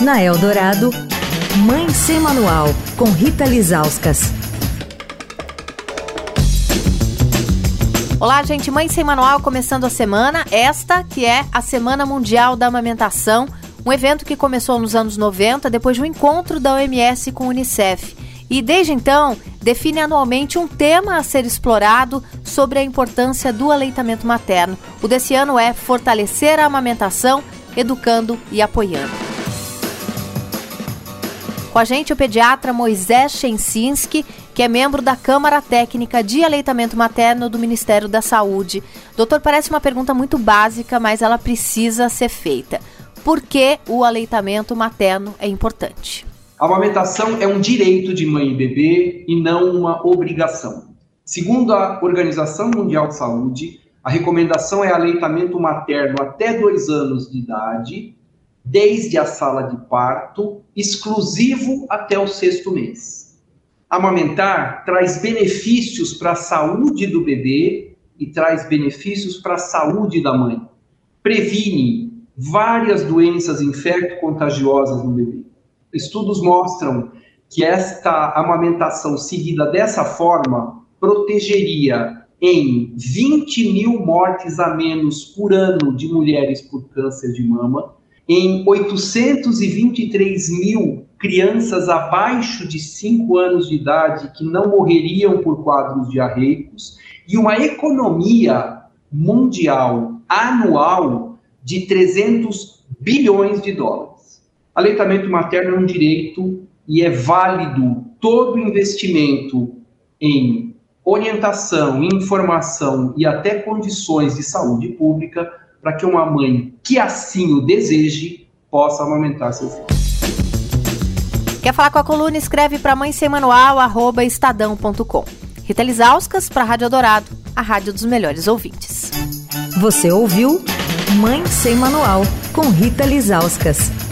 Na Eldorado, Mãe Sem Manual, com Rita Lizauskas. Olá, gente. Mãe Sem Manual começando a semana. Esta que é a Semana Mundial da Amamentação, um evento que começou nos anos 90, depois de um encontro da OMS com o Unicef. E desde então, define anualmente um tema a ser explorado sobre a importância do aleitamento materno. O desse ano é Fortalecer a Amamentação, Educando e Apoiando. Com a gente o pediatra Moisés Chensinski, que é membro da Câmara Técnica de Aleitamento Materno do Ministério da Saúde. Doutor, parece uma pergunta muito básica, mas ela precisa ser feita. Por que o aleitamento materno é importante? A amamentação é um direito de mãe e bebê e não uma obrigação. Segundo a Organização Mundial de Saúde, a recomendação é aleitamento materno até dois anos de idade desde a sala de parto, exclusivo até o sexto mês. Amamentar traz benefícios para a saúde do bebê e traz benefícios para a saúde da mãe. Previne várias doenças infecto-contagiosas no bebê. Estudos mostram que esta amamentação seguida dessa forma protegeria em 20 mil mortes a menos por ano de mulheres por câncer de mama, em 823 mil crianças abaixo de 5 anos de idade que não morreriam por quadros diarreicos e uma economia mundial anual de 300 bilhões de dólares. Aleitamento materno é um direito e é válido todo investimento em orientação, informação e até condições de saúde pública para que uma mãe que assim o deseje possa amamentar seu filho. Quer falar com a coluna? Escreve para mãe sem manual, arroba estadão.com. Rita Lisauskas para a Rádio Dourado, a rádio dos melhores ouvintes. Você ouviu Mãe Sem Manual, com Rita Lisauskas.